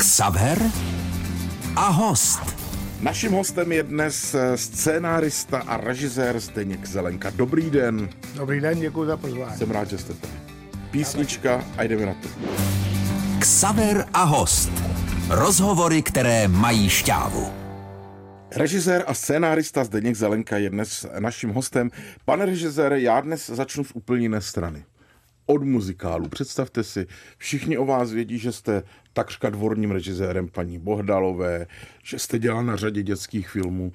Xaver a host. Naším hostem je dnes eh, scénárista a režisér Zdeněk Zelenka. Dobrý den. Dobrý den, děkuji za pozvání. Jsem rád, že jste tady. Písnička a jdeme na to. Xaver a host. Rozhovory, které mají šťávu. Režisér a scénárista Zdeněk Zelenka je dnes naším hostem. Pane režisére, já dnes začnu z úplně jiné strany. Od muzikálu. Představte si, všichni o vás vědí, že jste takřka dvorním režisérem paní Bohdalové, že jste dělal na řadě dětských filmů.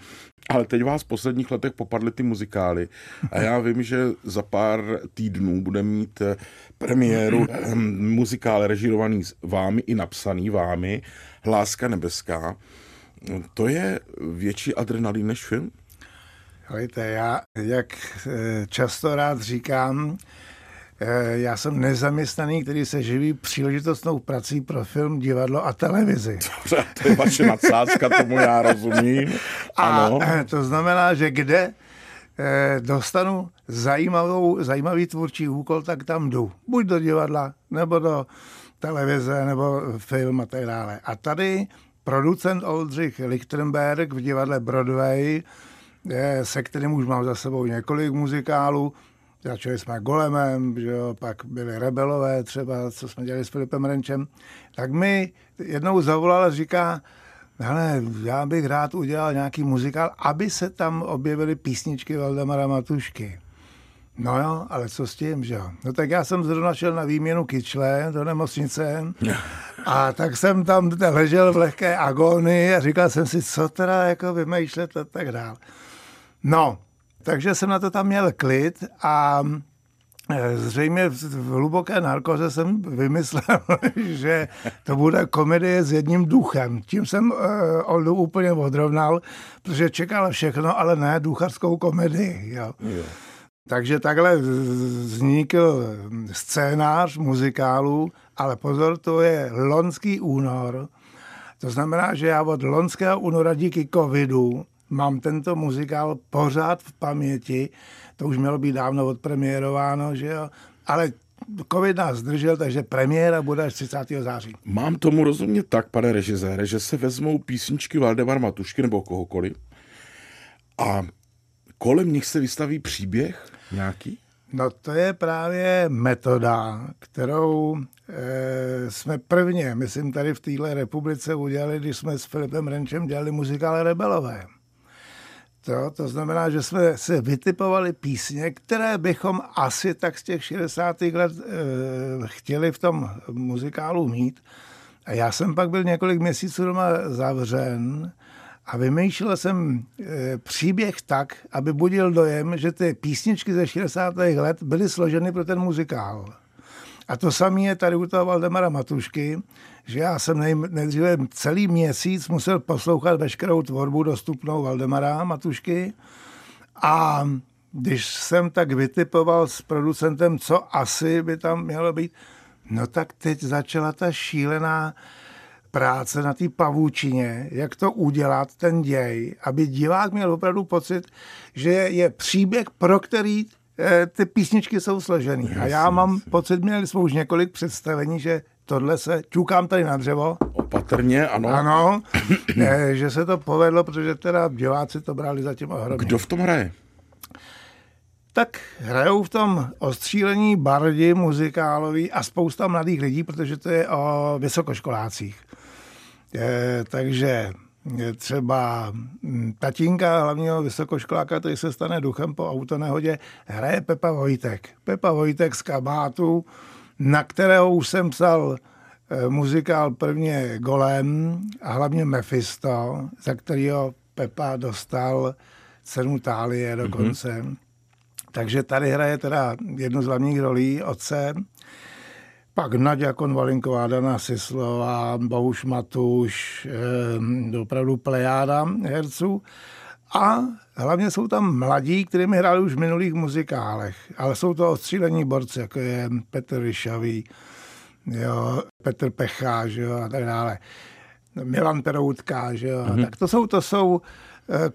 Ale teď vás v posledních letech popadly ty muzikály a já vím, že za pár týdnů bude mít eh, premiéru eh, muzikál režirovaný vámi i napsaný vámi, Hláska nebeská. To je větší adrenalin než film? Hejte, já, jak eh, často rád říkám, já jsem nezaměstnaný, který se živí příležitostnou prací pro film, divadlo a televizi. Dobře, to je vaše nadsázka, tomu já rozumím. Ano. A to znamená, že kde eh, dostanu zajímavou, zajímavý tvůrčí úkol, tak tam jdu. Buď do divadla, nebo do televize, nebo film a tak dále. A tady producent Oldřich Lichtenberg v divadle Broadway, se kterým už mám za sebou několik muzikálů. Začali jsme Golemem, že jo, pak byli Rebelové třeba, co jsme dělali s Filipem Renčem. Tak mi jednou zavolal a říká, hele, já bych rád udělal nějaký muzikál, aby se tam objevily písničky Valdemara Matušky. No jo, ale co s tím, že jo? No tak já jsem zrovna šel na výměnu kyčle do nemocnice a tak jsem tam ležel v lehké agónii a říkal jsem si, co teda jako vymýšlet a tak dál. No, takže jsem na to tam měl klid a e, Zřejmě v hluboké narkoze jsem vymyslel, že to bude komedie s jedním duchem. Tím jsem uh, Oldu úplně odrovnal, protože čekal všechno, ale ne duchařskou komedii. Jo. Jo. Takže takhle vznikl scénář muzikálu, ale pozor, to je lonský únor. To znamená, že já od lonského února díky covidu mám tento muzikál pořád v paměti. To už mělo být dávno odpremiérováno, že jo? Ale covid nás zdržel, takže premiéra bude až 30. září. Mám tomu rozumět tak, pane režisére, že se vezmou písničky Valdemar Matušky nebo kohokoliv a kolem nich se vystaví příběh nějaký? No to je právě metoda, kterou e, jsme prvně, myslím tady v téhle republice udělali, když jsme s Filipem Renčem dělali muzikál Rebelové. To, to znamená, že jsme se vytipovali písně, které bychom asi tak z těch 60. let e, chtěli v tom muzikálu mít. A já jsem pak byl několik měsíců doma zavřen a vymýšlel jsem e, příběh tak, aby budil dojem, že ty písničky ze 60. let byly složeny pro ten muzikál. A to samé je tady u toho Valdemara Matušky, že já jsem nej, nejdříve celý měsíc musel poslouchat veškerou tvorbu dostupnou Valdemara Matušky. A když jsem tak vytipoval s producentem, co asi by tam mělo být, no tak teď začala ta šílená práce na té pavučině, jak to udělat, ten děj, aby divák měl opravdu pocit, že je příběh, pro který ty písničky jsou složený. A já mám pocit, měli jsme už několik představení, že tohle se, čukám tady na dřevo. Opatrně, ano. Ano, eh, že se to povedlo, protože teda diváci to brali zatím ohromně. Kdo v tom hraje? tak hrajou v tom ostřílení bardi muzikálový a spousta mladých lidí, protože to je o vysokoškolácích. Je, takže je třeba hm, tatínka hlavního vysokoškoláka, který se stane duchem po autonehodě, hraje Pepa Vojtek. Pepa Vojtek z kabátu, na kterého už jsem psal e, muzikál prvně Golem a hlavně Mephisto, za kterého Pepa dostal cenu Tálie dokonce. Mm-hmm. Takže tady hraje teda jednu z hlavních rolí otce pak Nadia Konvalinková, Dana Sislová, Bohuš Matuš, eh, opravdu plejáda herců. A hlavně jsou tam mladí, kteří mi hráli už v minulých muzikálech, ale jsou to odstřílení borci, jako je Petr Ryšavý, jo, Petr Pecha, že jo, a tak dále. Milan Peroutka, že jo. Mm-hmm. Tak to jsou, to jsou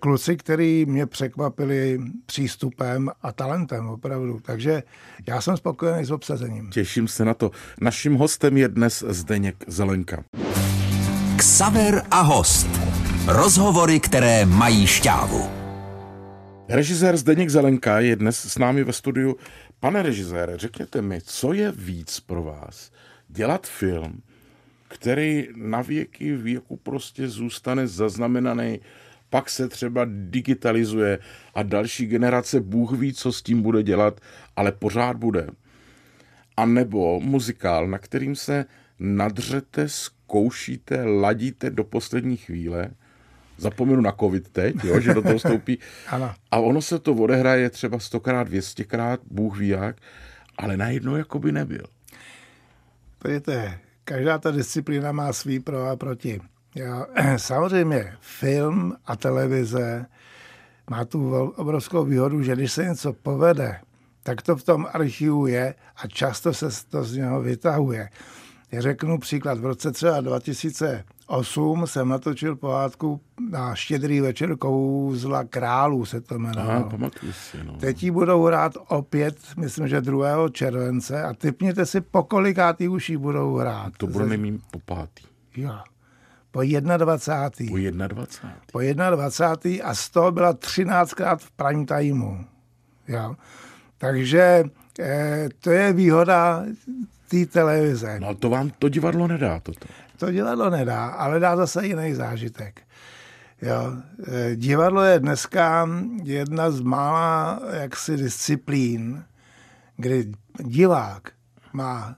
kluci, který mě překvapili přístupem a talentem opravdu. Takže já jsem spokojený s obsazením. Těším se na to. Naším hostem je dnes Zdeněk Zelenka. Ksaver a host. Rozhovory, které mají šťávu. Režisér Zdeněk Zelenka je dnes s námi ve studiu. Pane režisére, řekněte mi, co je víc pro vás? Dělat film, který na věky věku prostě zůstane zaznamenaný, pak se třeba digitalizuje a další generace Bůh ví, co s tím bude dělat, ale pořád bude. A nebo muzikál, na kterým se nadřete, zkoušíte, ladíte do poslední chvíle, zapomenu na covid teď, jo, že do toho vstoupí. ano. A ono se to odehraje třeba stokrát, dvěstěkrát, Bůh ví jak, ale najednou jako by nebyl. Podívejte, každá ta disciplína má svý pro a proti. Jo, samozřejmě film a televize má tu obrovskou výhodu, že když se něco povede, tak to v tom archivu je a často se to z něho vytahuje. Já řeknu příklad. V roce třeba 2008 jsem natočil pohádku na štědrý večer kouzla králů se to jmenovalo. Si, no. Teď ji budou hrát opět, myslím, že 2. července a typněte si, po kolikátý už ji budou hrát. To bude nemím po pátý. Jo. Po 21. Po 21. Po 21. a z toho byla 13krát v prime timeu. Jo. Takže eh, to je výhoda té televize. No to vám to divadlo nedá, toto. To divadlo nedá, ale dá zase jiný zážitek. Jo. Eh, divadlo je dneska jedna z mála jaksi disciplín, kdy divák má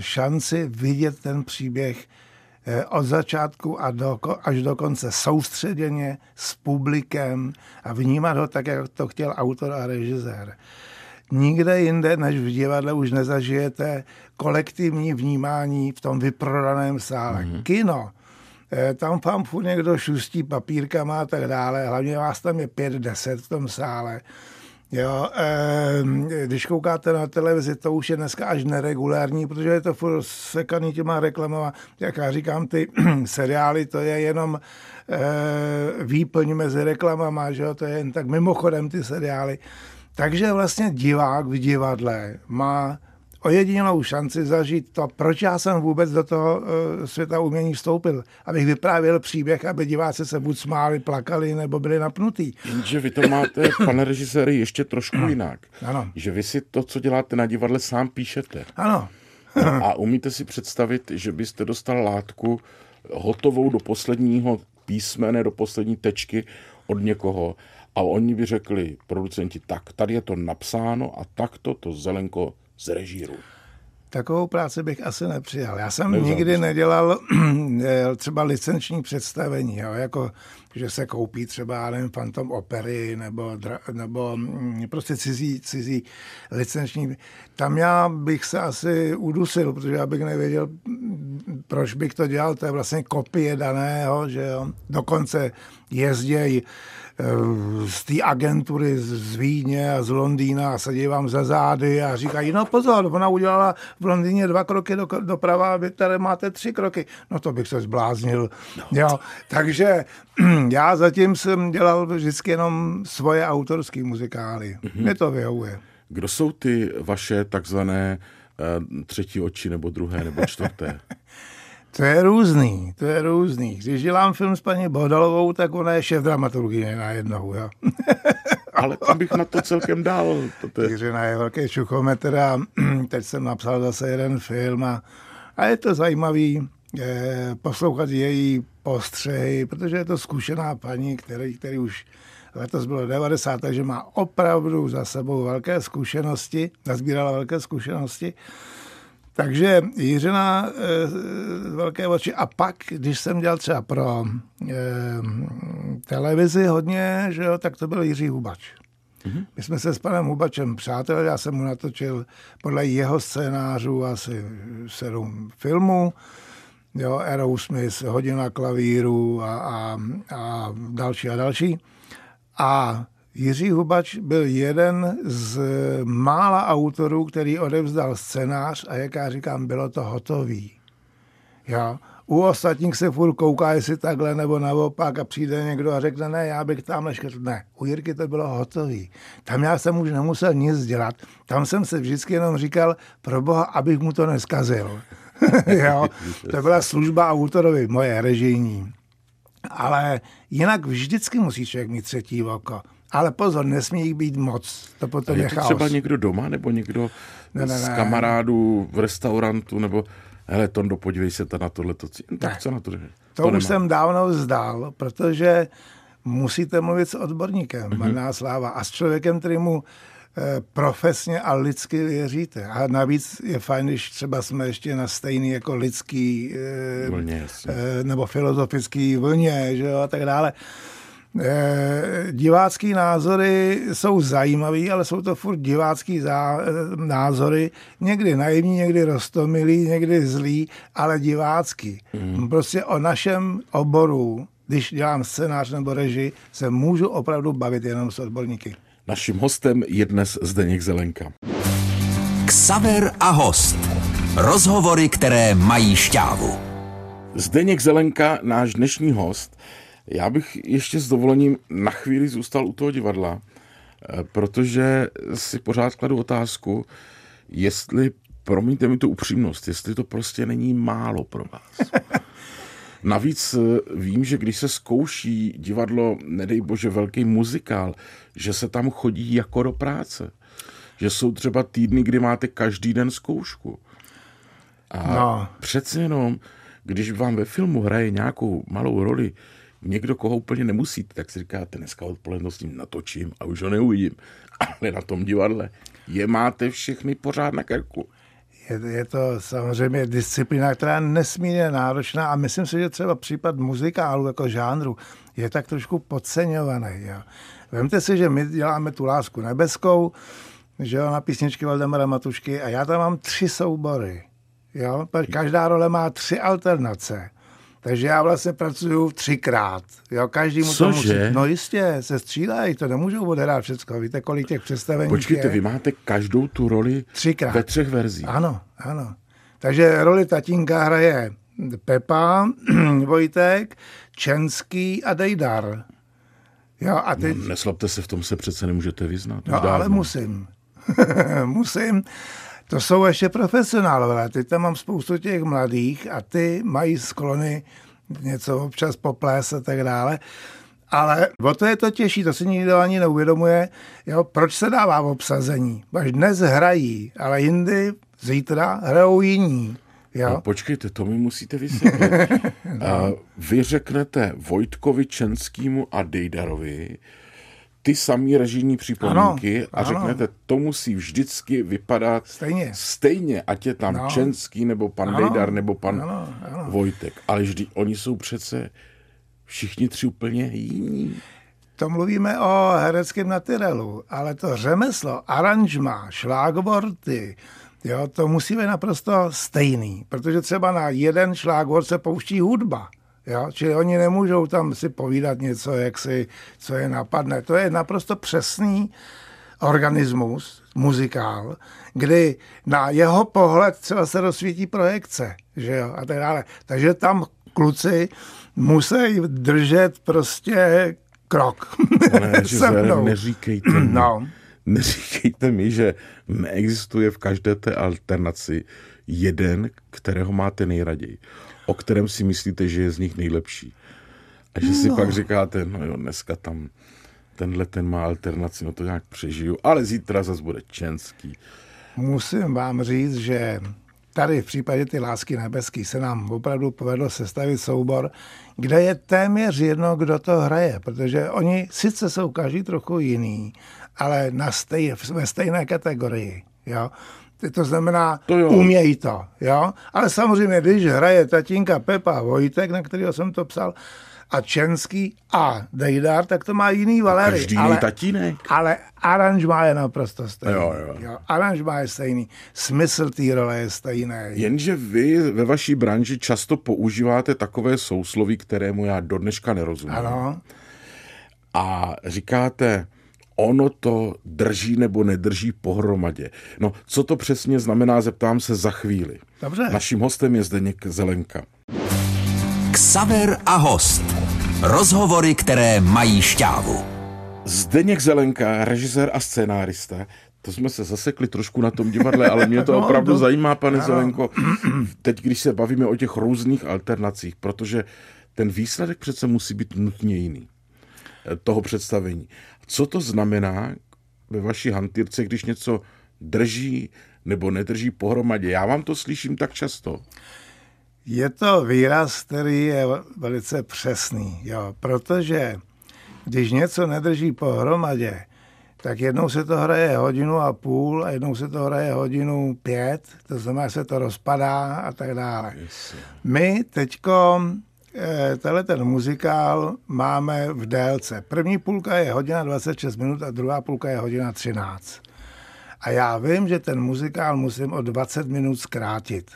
šanci vidět ten příběh od začátku a do, až do konce soustředěně s publikem a vnímat ho tak, jak to chtěl autor a režisér. Nikde jinde než v divadle už nezažijete kolektivní vnímání v tom vyprodaném sále. Mm-hmm. Kino, eh, tam vám furt někdo šustí papírkama a tak dále, hlavně vás tam je pět, deset v tom sále. Jo, eh, když koukáte na televizi, to už je dneska až neregulární, protože je to furt sekaný těma reklamama. Jak já říkám, ty seriály, to je jenom eh, výplň mezi reklamama, že jo? to je jen tak mimochodem ty seriály. Takže vlastně divák v divadle má ojedinělou šanci zažít to, proč já jsem vůbec do toho uh, světa umění vstoupil. Abych vyprávěl příběh, aby diváci se buď smáli, plakali, nebo byli napnutí. Jenže vy to máte, pane režiséry, ještě trošku jinak. Ano. Že vy si to, co děláte na divadle, sám píšete. Ano. A umíte si představit, že byste dostal látku hotovou do posledního písmene, do poslední tečky od někoho a oni by řekli, producenti, tak, tady je to napsáno a takto to zelenko zrežíru. Takovou práci bych asi nepřijal. Já jsem Neuzal nikdy bych. nedělal třeba licenční představení, jo, jako že se koupí třeba nevím, Phantom Opery nebo, nebo mm, prostě cizí, cizí licenční. Tam já bych se asi udusil, protože já bych nevěděl, proč bych to dělal. To je vlastně kopie daného, že jo. Dokonce jezdějí Eh, z té agentury z Vídně a z Londýna a se dívám za zády a říkají, no pozor, ona udělala v Londýně dva kroky do, doprava a vy tady máte tři kroky. No to bych se zbláznil. No. Jo, takže já zatím jsem dělal vždycky jenom svoje autorské muzikály. Mm-hmm. Mě to vyhovuje. Kdo jsou ty vaše takzvané uh, třetí oči nebo druhé nebo čtvrté? To je různý, to je různý. Když dělám film s paní Bohdalovou, tak ona je šéf dramaturgie najednou, jo. Ale tam bych na to celkem dal. To je... Jiřina je velký čuchometr a teď jsem napsal zase jeden film a, a je to zajímavý je, poslouchat její postřehy, protože je to zkušená paní, který, který už letos bylo 90, takže má opravdu za sebou velké zkušenosti, nazbírala velké zkušenosti. Takže Jiřina e, velké oči. A pak, když jsem dělal třeba pro e, televizi hodně, že jo, tak to byl Jiří Hubač. Mm-hmm. My jsme se s panem Hubačem přátelé, já jsem mu natočil podle jeho scénářů asi sedm filmů. Jo, Aerosmith, Hodina klavíru a, a, a další a další. A Jiří Hubač byl jeden z mála autorů, který odevzdal scénář a jak já říkám, bylo to hotový. Jo? U ostatních se furt kouká, jestli takhle nebo naopak a přijde někdo a řekne, ne, já bych tam neškrt. Ne, u Jirky to bylo hotový. Tam já jsem už nemusel nic dělat. Tam jsem se vždycky jenom říkal, pro boha, abych mu to neskazil. jo, to byla služba autorovi, moje režijní. Ale jinak vždycky musí člověk mít třetí oko. Ale pozor, nesmí jich být moc. To potom je, je to chaos. třeba někdo doma, nebo někdo Ne, ne, z ne. kamarádů v restaurantu, nebo hele, Tondo, podívej se to na tohle. To, tak Ne. co na to? To, už nemá. jsem dávno vzdal, protože musíte mluvit s odborníkem, Mhm. mm-hmm. sláva, a s člověkem, který mu eh, profesně a lidsky věříte. A navíc je fajn, když třeba jsme ještě na stejný jako lidský eh, Vlně, eh, nebo filozofický vlně, že jo, a tak dále. Eh, divácký názory jsou zajímavý, ale jsou to furt divácký zá, eh, názory, někdy naivní, někdy rostomilý, někdy zlý, ale divácký. Mm. Prostě o našem oboru, když dělám scénář nebo režii, se můžu opravdu bavit jenom s odborníky. Naším hostem je dnes Zdeněk Zelenka. Ksaver a host. Rozhovory, které mají šťávu. Zdeněk Zelenka, náš dnešní host. Já bych ještě s dovolením na chvíli zůstal u toho divadla, eh, protože si pořád kladu otázku, jestli, promiňte mi tu upřímnost, jestli to prostě není málo pro vás. Navíc eh, vím, že když se zkouší divadlo, nedej bože, velký muzikál, že se tam chodí jako do práce. Že jsou třeba týdny, kdy máte každý den zkoušku. A No. přece jenom, když vám ve filmu hraje nějakou malou roli někdo, koho úplně nemusíte, tak si říkáte, dneska odpoledne s ním natočím a už ho neuvidím. Ale na tom divadle je máte všechny pořád na krku. Je, je to samozřejmě disciplína, která je nesmírně náročná a myslím si, že třeba případ muzikálu jako žánru je tak trošku podceňovaný. Jo. Vemte si, že my děláme tu lásku nebeskou, že jo, na písničky Valdemara Matušky a já tam mám tři soubory. Jo? Každá role má tři alternace. Takže já vlastně pracuju třikrát. Jo? Každý mu to musí... No jistě, se střídají, to nemůžou odehrát všecko. Víte, kolik těch představení Počkejte, je? vy máte každou tu roli Třikrát. ve třech verzích. Ano, ano. Takže roli tatínka hraje Pepa, Vojtek, Čenský a Dejdar. Jo, a teď, No, neslabte se, v tom se přece nemůžete vyznat. no, ale musím. musím. To jsou ještě profesionálové. Teď tam mám spoustu těch mladých a ty mají sklony něco občas poplés a tak dále. Ale o to je to těžší, to si nikdo ani neuvědomuje, jo, proč se dává v obsazení. Až dnes hrají, ale jindy zítra hrajou jiní. Jo. No, počkejte, to mi musíte vysvětlit. A Vy řeknete Vojtkovi Čenskýmu a Dejdarovi ty samý režijní připomínky Ano, a ano. řeknete, to musí vždycky vypadat Stejně. stejně, ať je tam No. Čenský, nebo pan Ano, Dejdar, nebo pan ano, ano. Vojtek. Ale vždy oni jsou přece všichni tři úplně jiní. To mluvíme o hereckém natyrelu, ale to řemeslo, aranžma, šlágvorty, jo, to musí být naprosto stejný, protože třeba na jeden šlágvort se pouští hudba. Jo? Čili oni nemůžou tam si povídat něco, jak si, co je napadne. To je naprosto přesný organismus, muzikál, kdy na jeho pohled třeba se rozsvítí projekce, že jo, a tak dále. Takže tam kluci musí držet prostě krok Pane se mnou. neříkejte mi, No. neříkejte mi, že neexistuje v každé té alternaci jeden, kterého máte nejraději, o kterém si myslíte, že je z nich nejlepší. A že si No. pak říkáte, no jo, dneska tam tenhle ten má alternaci, no to nějak přežiju, ale zítra zase bude Čenský. Musím vám říct, že tady v případě ty lásky nebeský se nám opravdu povedlo sestavit soubor, kde je téměř jedno, kdo to hraje, protože oni sice jsou každý trochu jiný, ale na stej, ve stejné kategorii. Jo? To znamená, To jo. umějí to. Jo? Ale samozřejmě, když hraje tatínka Pepa Vojtek, na kterého jsem to psal, a Čenský a Dejdar, tak to má jiný valery. Každý jiný tatínek. Ale aranžma je naprosto stejný. Jo, jo. Jo, aranžma je stejný, smysl té role je stejný. Jenže vy ve vaší branži často používáte takové sousloví, kterému já do dneška nerozumím. Ano, a říkáte, ono to drží nebo nedrží pohromadě. No, co to přesně znamená, zeptám se za chvíli. Dobře. Naším hostem je Zdeněk Zelenka. Ksaver a host. Rozhovory, které mají šťávu. Zdeněk Zelenka, režisér a scénárista, To jsme se zasekli trošku na tom divadle, ale mě to No, opravdu to- zajímá, pane ano. Zelenko. Teď, když se bavíme o těch různých alternacích, protože ten výsledek přece musí být nutně jiný toho představení. Co to znamená ve vaší hantýrce, když něco drží nebo nedrží pohromadě? Já vám to slyším tak často. Je to výraz, který je velice přesný, jo, protože když něco nedrží pohromadě, tak jednou se to hraje hodinu a půl a jednou se to hraje hodinu pět, to znamená, že se to rozpadá a tak dále. My teďko tenhle ten muzikál máme v délce. První půlka je hodina 26 minut a druhá půlka je hodina 13. A já vím, že ten muzikál musím o 20 minut zkrátit.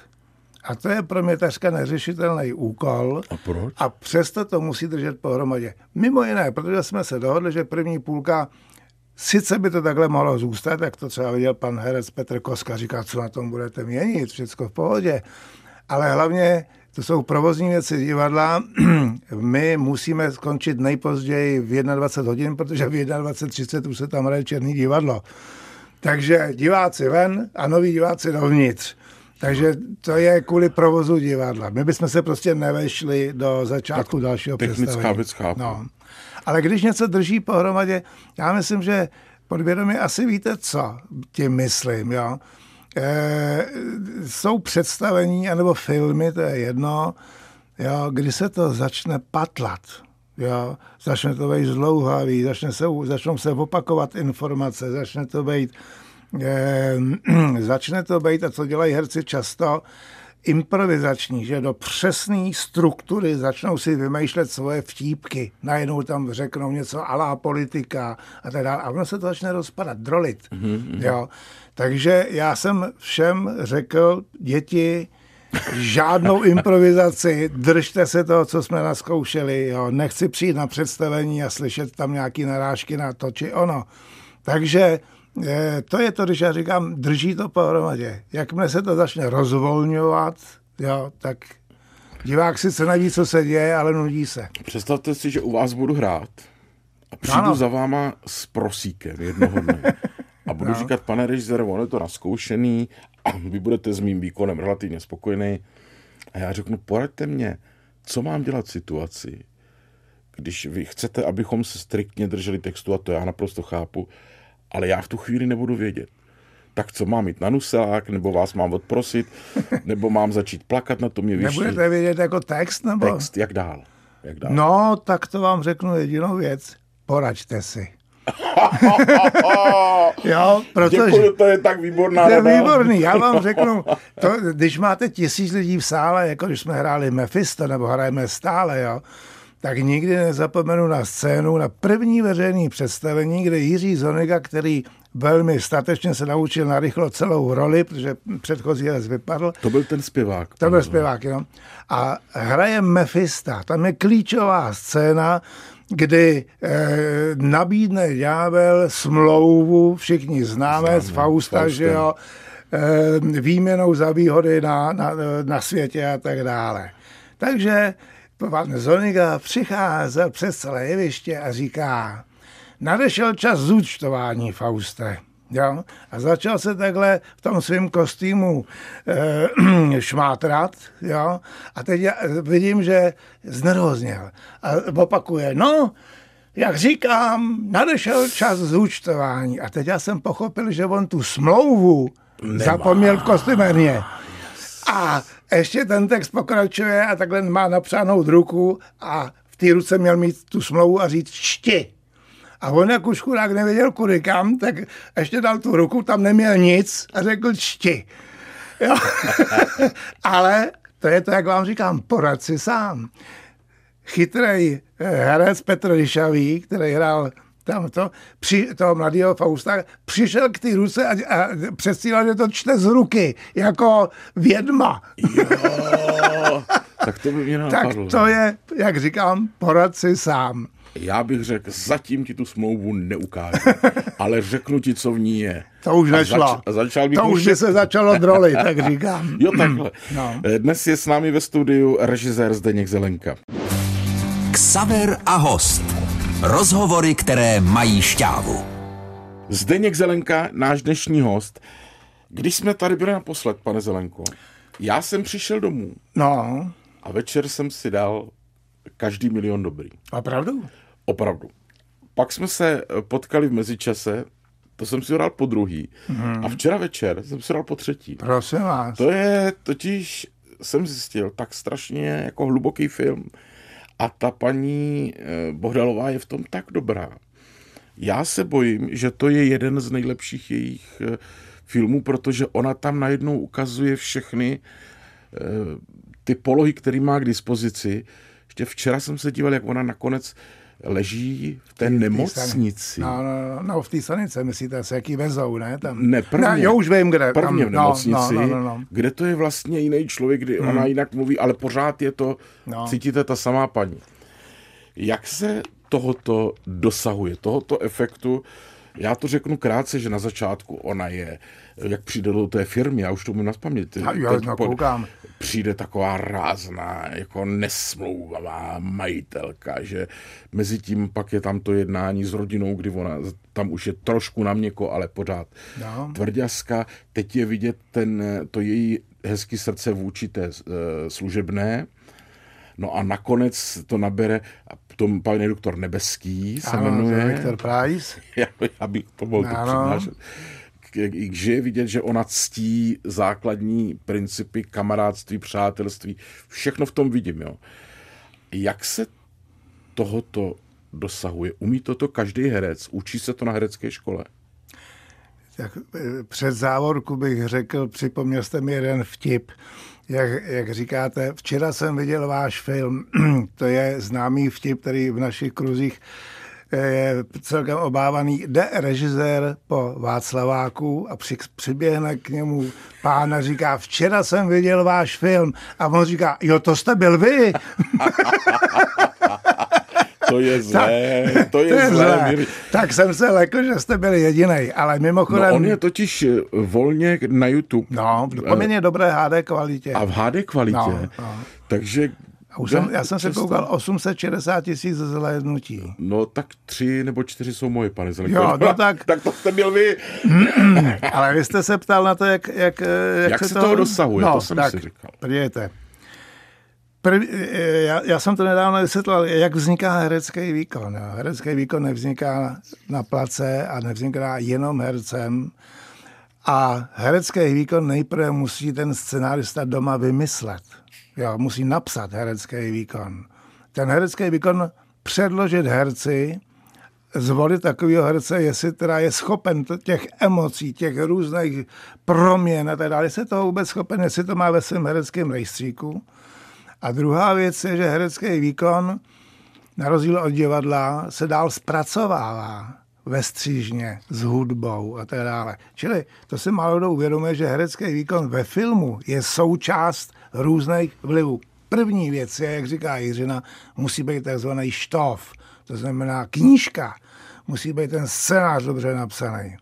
A to je pro mě takřka neřešitelný úkol. A proč? A přesto to musí držet pohromadě. Mimo jiné, protože jsme se dohodli, že první půlka, sice by to takhle mohlo zůstat, jak to třeba viděl pan herec Petr Koska, říká, co na tom budete měnit, všechno v pohodě. Ale hlavně to jsou provozní věci divadla. My musíme skončit nejpozději v 21 hodin, protože v 21.30 už se tam hraje černý divadlo. Takže diváci ven a noví diváci dovnitř. Takže to je kvůli provozu divadla. My bychom se prostě nevešli do začátku Tak dalšího technická představení. No. Ale když něco drží pohromadě, já myslím, že podvědomě asi víte, co tím myslím. Jo? E, jsou představení anebo filmy, to je jedno, jo, kdy se to začne patlat. Jo, začne to být zdlouhavý, začne se, začnou se opakovat informace, začne to být, eh, začne to být, a co dělají herci často, improvizační, že do přesné struktury začnou si vymýšlet svoje vtípky. Najednou tam řeknou něco alá politika a tak dále. A ono se to začne rozpadat, drolit. Mm-hmm. Jo. Takže já jsem všem řekl, děti, žádnou improvizaci, držte se toho, co jsme naskoušeli. Jo. Nechci přijít na představení a slyšet tam nějaké narážky na to či ono. Takže eh, to je to, když já říkám, drží to pohromadě. Jakmile se to začne rozvolňovat, jo, tak divák sice neví, co se děje, ale nudí se. Představte si, že u vás budu hrát a přijdu Ano. za váma s prosíkem jednoho dne. A budu no. říkat, pane režisér, on je to naskoušený a vy budete s mým výkonem relativně spokojený. A já řeknu, poraďte mě, co mám dělat v situaci, když vy chcete, abychom se striktně drželi textu, a to já naprosto chápu, ale já v tu chvíli nebudu vědět. Tak co mám jít na nuselák, nebo vás mám odprosit, nebo mám začít plakat, na to mě vyšší. Nebudete vědět jako text? Nebo? Text, jak dál? Jak dál? No, tak to vám řeknu jedinou věc. Poraďte si. jo, protože... Děkuji, to je tak výborná To je rada. výborný, já vám řeknu, to, když máte tisíc lidí v sále, jako když jsme hráli Mephisto, nebo hrajeme stále, jo, tak nikdy nezapomenu na scénu, na první veřejný představení, kde Jiří Zoniga, který velmi statečně se naučil narychlo celou roli, protože předchozí herec vypadl, To byl ten zpěvák. to byl zpěvák, jo. A hraje Mefista. Tam je klíčová scéna, kdy eh, nabídne ďábel smlouvu, všichni známe, Známe, z Fausta, Faustem. že jo, eh, výměnou za výhody na, na, na světě a tak dále. Takže pan Zoniga přicházel přes celé jeviště a říká, nadešel čas zúčtování, Fauste. Jo? A začal se takhle v tom svém kostýmu e, šmátrat. Jo? A teď já vidím, že znervozněl. A opakuje, no, jak říkám, nadešel čas zúčtování. A teď já jsem pochopil, že on tu smlouvu Nemá. zapomněl v kostýmerně. A ještě ten text pokračuje a takhle má napřánou ruku a v té ruce měl mít tu smlouvu a říct čti. A on jak už chudák nevěděl kudy kam, tak ještě dal tu ruku, tam neměl nic a řekl čti. Jo? Ale to je to, jak vám říkám, porad si sám. Chytrej herec Petr Ryšavý, který hrál tam to, při, toho mladého Fausta, přišel k té ruce a, a předstíral, že to čte z ruky, jako vědma. Jo, tak to by mě Tak napadlo. to je, jak říkám, porad si sám. Já bych řekl, zatím ti tu smlouvu neukážu, ale řeknu ti, co v ní je. To už A nešlo. zač- a začal bych to už by se začalo drolit, tak říkám. Jo, takhle. No. Dnes je s námi ve studiu režisér Zdeněk Zelenka. Ksaver a host. Rozhovory, které mají šťávu. Zdeněk Zelenka, náš dnešní host. Když jsme tady byli naposled, pane Zelenko, já jsem přišel domů No, a večer jsem si dal každý milion dobrý. opravdu? Opravdu. Pak jsme se eh, potkali v mezičase, to jsem si dal po druhý. A včera večer jsem si dal po třetí. Prosím vás. To je totiž, jsem zjistil, tak strašně jako hluboký film. A ta paní eh, Bohdalová je v tom tak dobrá. Já se bojím, že to je jeden z nejlepších jejich eh, filmů, protože ona tam najednou ukazuje všechny ty polohy, které má k dispozici. Ještě včera jsem se díval, jak ona nakonec leží v té nemocnici. No, no, no, no, v té sanice, myslíte, se jaký vezou, ne? Tam. Ne, prvně. No, jo, už vím, kde. Prvně tam, v nemocnici, No, no, no, no. kde to je vlastně jiný člověk, kdy hmm. ona jinak mluví, ale pořád je to, no. No. cítíte ta samá paní. Jak se tohoto dosahuje, tohoto efektu, já to řeknu krátce, že na začátku ona je, jak přijde do té firmy, já už to umím naspamět. Jo, no, koukám. Přijde taková rázná, jako nesmlouvavá majitelka, že mezi tím pak je tam to jednání s rodinou, kdy ona tam už je trošku na měko, ale pořád No. tvrďaska. Teď je vidět ten, to její hezký srdce vůči té eh, služebné. No a nakonec to nabere, a tom pan doktor Nebeský se Ano, jmenuje. Viktor Price. Já, já bych to mohl to Ano. přednášet. Že je vidět, že ona ctí základní principy kamarádství, přátelství. Všechno v tom vidím. Jo. Jak se tohoto dosahuje? Umí toto každý herec? Učí se to na herecké škole? Tak eh, před závorku bych řekl, připomněl jste mi jeden vtip. Jak, jak říkáte, včera jsem viděl váš film, to je známý vtip, který v našich kruzích celkem obávaný. Jde režisér po Václaváku a při, přiběhne k němu pán a říká, včera jsem viděl váš film. A on říká, jo, to jste byl vy. To je zlé, to je, To je zlé. zlé. Tak jsem se lekl, že jste byli jediný, ale mimochodem... No on je totiž eh, volně na YouTube No, v poměrně dobré HD kvalitě. a v HD kvalitě. No, no. Takže A už jsem, já jsem se koukal 860 tisíc zhlédnutí. No tak tři nebo čtyři jsou moje, pane Zelenko. Jo, no tak- tak to jste byl vy. Ale vy jste se ptal na to, jak... Jak, jak, Jak se toho dosahuje, to jsem tak, si říkal. Podívejte. Prv, já, já, jsem to nedávno vysvětlil, jak vzniká herecký výkon. Jo. Herecký výkon nevzniká na place a nevzniká jenom hercem. A herecký výkon nejprve musí ten scenárista doma vymyslet. Jo, musí napsat herecký výkon. Ten herecký výkon předložit herci, zvolit takového herce, jestli teda je schopen těch emocí, těch různých proměn a tak dále, jestli je toho vůbec schopen, jestli to má ve svém hereckém rejstříku. A druhá věc je, že herecký výkon, na rozdíl od divadla, se dál zpracovává ve střížně s hudbou a tak dále. Čili to se málo kdo uvědomuje, že herecký výkon ve filmu je součást různých vlivů. První věc je, jak říká Jiřina, musí být takzvaný štof, to znamená knížka, musí být ten scénář dobře napsaný.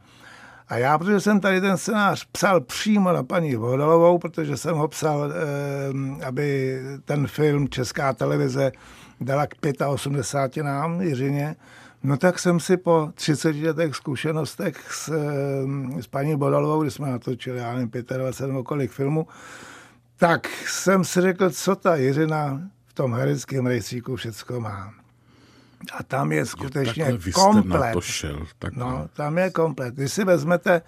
A já, protože jsem tady ten scénář psal přímo na paní Vodalovou, protože jsem ho psal, eh, aby ten film Česká televize dala k 85 nám, Jiřině, no tak jsem si po 30 letech zkušenostech s, eh, s paní Bodalovou, kdy jsme natočili, já nevím, 25 nebo kolik filmů, tak jsem si řekl, co ta Jiřina v tom hereckém rejstříku všecko má. A tam je skutečně Takhle jste komplet. šel. Tak No, tam je komplet. Když si vezmete,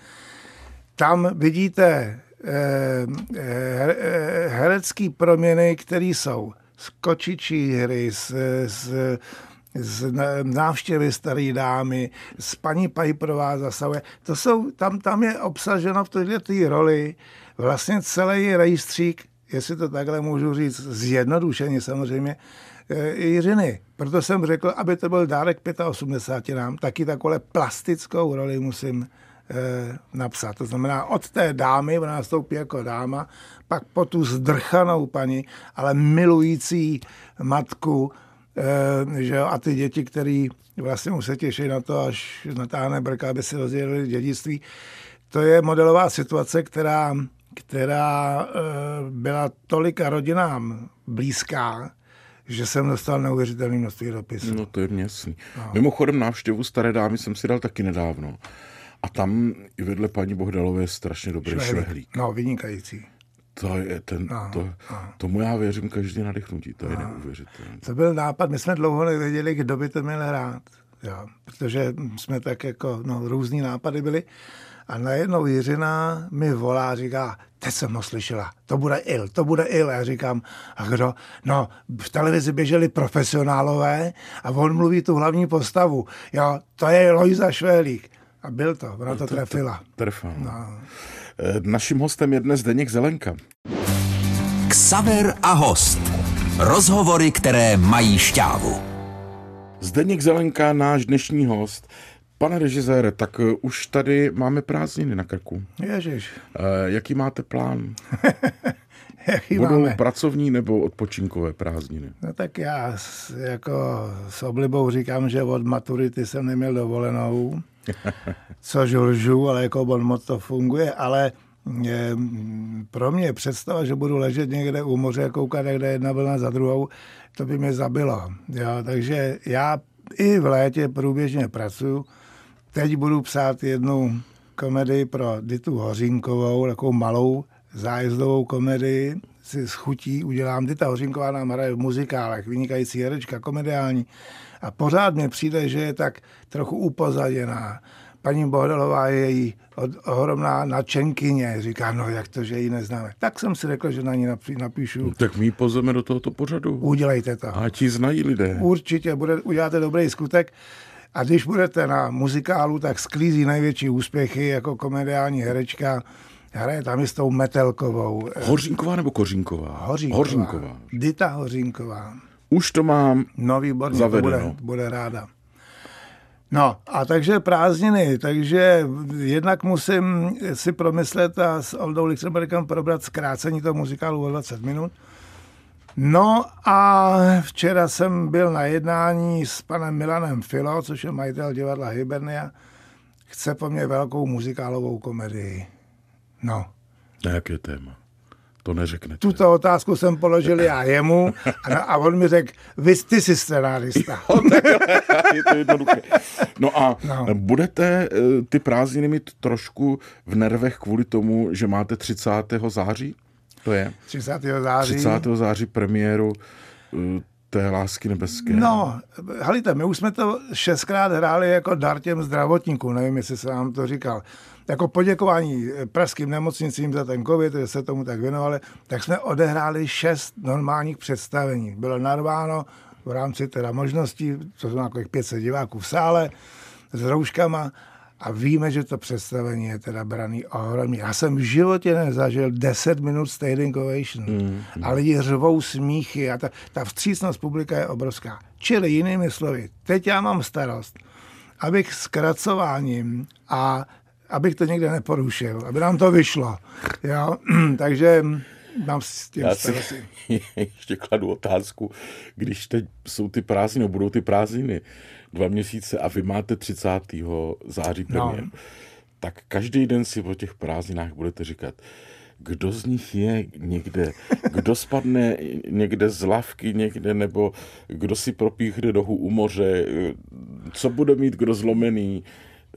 tam vidíte eh, eh, eh, herecký proměny, které jsou z kočičí hry, z, z, z návštěvy staré dámy, z paní Pajprová zasahuje. To jsou, tam, tam je obsaženo v této té roli vlastně celý rejstřík, jestli to takhle můžu říct, zjednodušeně samozřejmě, eh, Jiřiny. Proto jsem řekl, aby to byl dárek 85 nám, taky takovou plastickou roli musím eh, napsat. To znamená, od té dámy, ona nastoupí jako dáma, pak po tu zdrchanou paní, ale milující matku, eh, že jo, a ty děti, který vlastně už se těší na to, až natáhne brka, aby si rozdělili dědictví. To je modelová situace, která, která eh, byla tolika rodinám blízká, že jsem dostal neuvěřitelné množství dopisů. No to je mě jasný. No. Mimochodem návštěvu staré dámy jsem si dal taky nedávno. A tam i vedle paní Bohdalové je strašně dobrý švehlík. švehlík. No, vynikající. To je ten, no, to, no. tomu já věřím každý nadechnutí, to je no. neuvěřitelné. To byl nápad, my jsme dlouho nevěděli, kdo by to měl hrát, jo, protože jsme tak jako, no, různý nápady byly. A najednou Jiřina mi volá, říká, teď jsem ho slyšela, to bude Il, to bude Il. Já říkám, a kdo? No, v televizi běželi profesionálové a on mluví tu hlavní postavu. Jo, to je Lojza Švélík. A byl to, ona to, to trefila. Trefila. No. Eh, naším hostem je dnes Deněk Zelenka. Ksaver a host. Rozhovory, které mají šťávu. Zdeněk Zelenka, náš dnešní host. Pane režisére, tak eh, už tady máme prázdniny na krku. Ježiš. E, jaký máte plán? jaký Budou máme? pracovní nebo odpočinkové prázdniny? No tak já s, jako s oblibou říkám, že od maturity jsem neměl dovolenou, což lžu, ale jako bon moc to funguje, ale je, pro mě představa, že budu ležet někde u moře a koukat, jak jde jedna vlna za druhou, to by mě zabilo. Jo, takže já i v létě průběžně pracuji. Teď budu psát jednu komedii pro Ditu Hořínkovou, takovou malou zájezdovou komedii, si schutí udělám. Dita Hořínková nám hraje v muzikálech, vynikající herečka, komediální. A pořád mi přijde, že je tak trochu upozaděná. Paní Bohdalová je její ohromná nadšenkyně. Říká, no jak to, že ji neznáme. Tak jsem si řekl, že na ní napíšu. No, tak my pozveme do tohoto pořadu. Udělejte to. A ti znají lidé. Určitě, bude, uděláte dobrý skutek. A když budete na muzikálu, tak sklízí největší úspěchy jako komediální herečka. Hraje tam i s tou Metelkovou. Hořínková nebo Kořínková? Hořínková. Hořínková. Dita Hořínková. Už to mám No výborně, zavedeno. to bude, bude ráda. No a takže prázdniny, takže jednak musím si promyslet a s Oldou Lichtenbergem probrat zkrácení toho muzikálu o 20 minut. No a včera jsem byl na jednání s panem Milanem Filo, což je majitel divadla Hibernia. Chce po mně velkou muzikálovou komedii. No. Na jaké téma? To neřeknete. Tuto otázku jsem položil já jemu a, a on mi řekl, vy ty jsi scenárista. je to jednoduché. No a no. budete eh, ty prázdniny mít trošku v nervech kvůli tomu, že máte 30. září? To je? 30. září. 30. září premiéru eh, té lásky nebeské. No, halíte, my už jsme to šestkrát hráli jako dar těm zdravotníkům, nevím, jestli se vám to říkal jako poděkování pražským nemocnicím za ten covid, že se tomu tak věnovali, tak jsme odehráli šest normálních představení. Bylo narváno v rámci teda možností, co jsou nějakých 500 diváků v sále, s rouškama a víme, že to představení je teda braný ohromně. Já jsem v životě nezažil 10 minut standing ovation mm, mm. a lidi řvou smíchy a ta, ta vstřícnost publika je obrovská. Čili jinými slovy, teď já mám starost, abych zkracováním a abych to někde neporušil, aby nám to vyšlo. Jo? Takže mám s tím Já si ještě kladu otázku, když teď jsou ty prázdniny, budou ty prázdniny dva měsíce a vy máte 30. září premiér, no. tak každý den si o těch prázdninách budete říkat, kdo z nich je někde, kdo spadne někde z lavky někde, nebo kdo si propíchne dohu u moře, co bude mít kdo zlomený,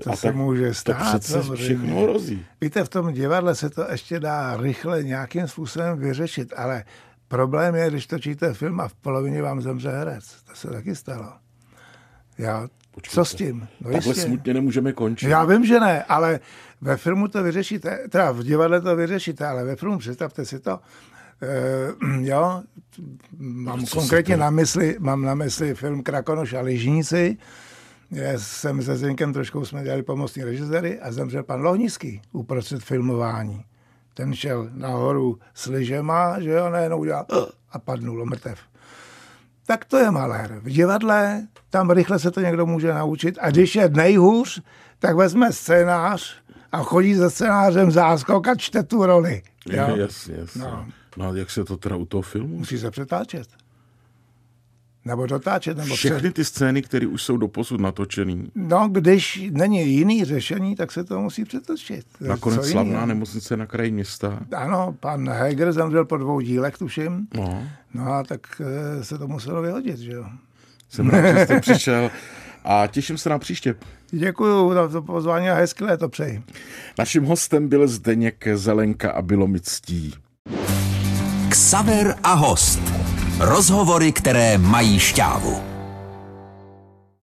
to a se může stát. To přece všechno hrozí. Víte, v tom divadle se to ještě dá rychle nějakým způsobem vyřešit, ale problém je, když točíte film a v polovině vám zemře herec. To se taky stalo. Já, Počkejte. co s tím? No Takhle jistě. smutně nemůžeme končit. Já vím, že ne, ale ve filmu to vyřešíte, teda v divadle to vyřešíte, ale ve filmu představte si to, Uh, jo, mám Co konkrétně na mysli, mám na mysli film Krakonoš a Ližníci, já jsem se Zdenkem trošku jsme dělali pomocní režiséry a zemřel pan Lohnický uprostřed filmování. Ten šel nahoru s lyžema, že jo, najednou udělal a padnul mrtev. Tak to je malér. V divadle tam rychle se to někdo může naučit a když je nejhůř, tak vezme scénář a chodí za scénářem záskok a čte tu roli. Jo? Jasně, jasně. No. no a jak se to teda u toho filmu? Musí se přetáčet. Nebo dotáčet. Nebo Všechny ty scény, které už jsou doposud natočený. No, když není jiný řešení, tak se to musí přetočit. Nakonec Co slavná jiný? nemocnice na kraji města. Ano, pan Heger zemřel po dvou dílech, tuším. No. no a tak eh, se to muselo vyhodit, že jo. Jsem rád, že jste přišel. a těším se na příště. Děkuji za to pozvání a hezké to přeji. Naším hostem byl Zdeněk Zelenka a bylo mi ctí. Ksaver a host. Rozhovory, které mají šťávu.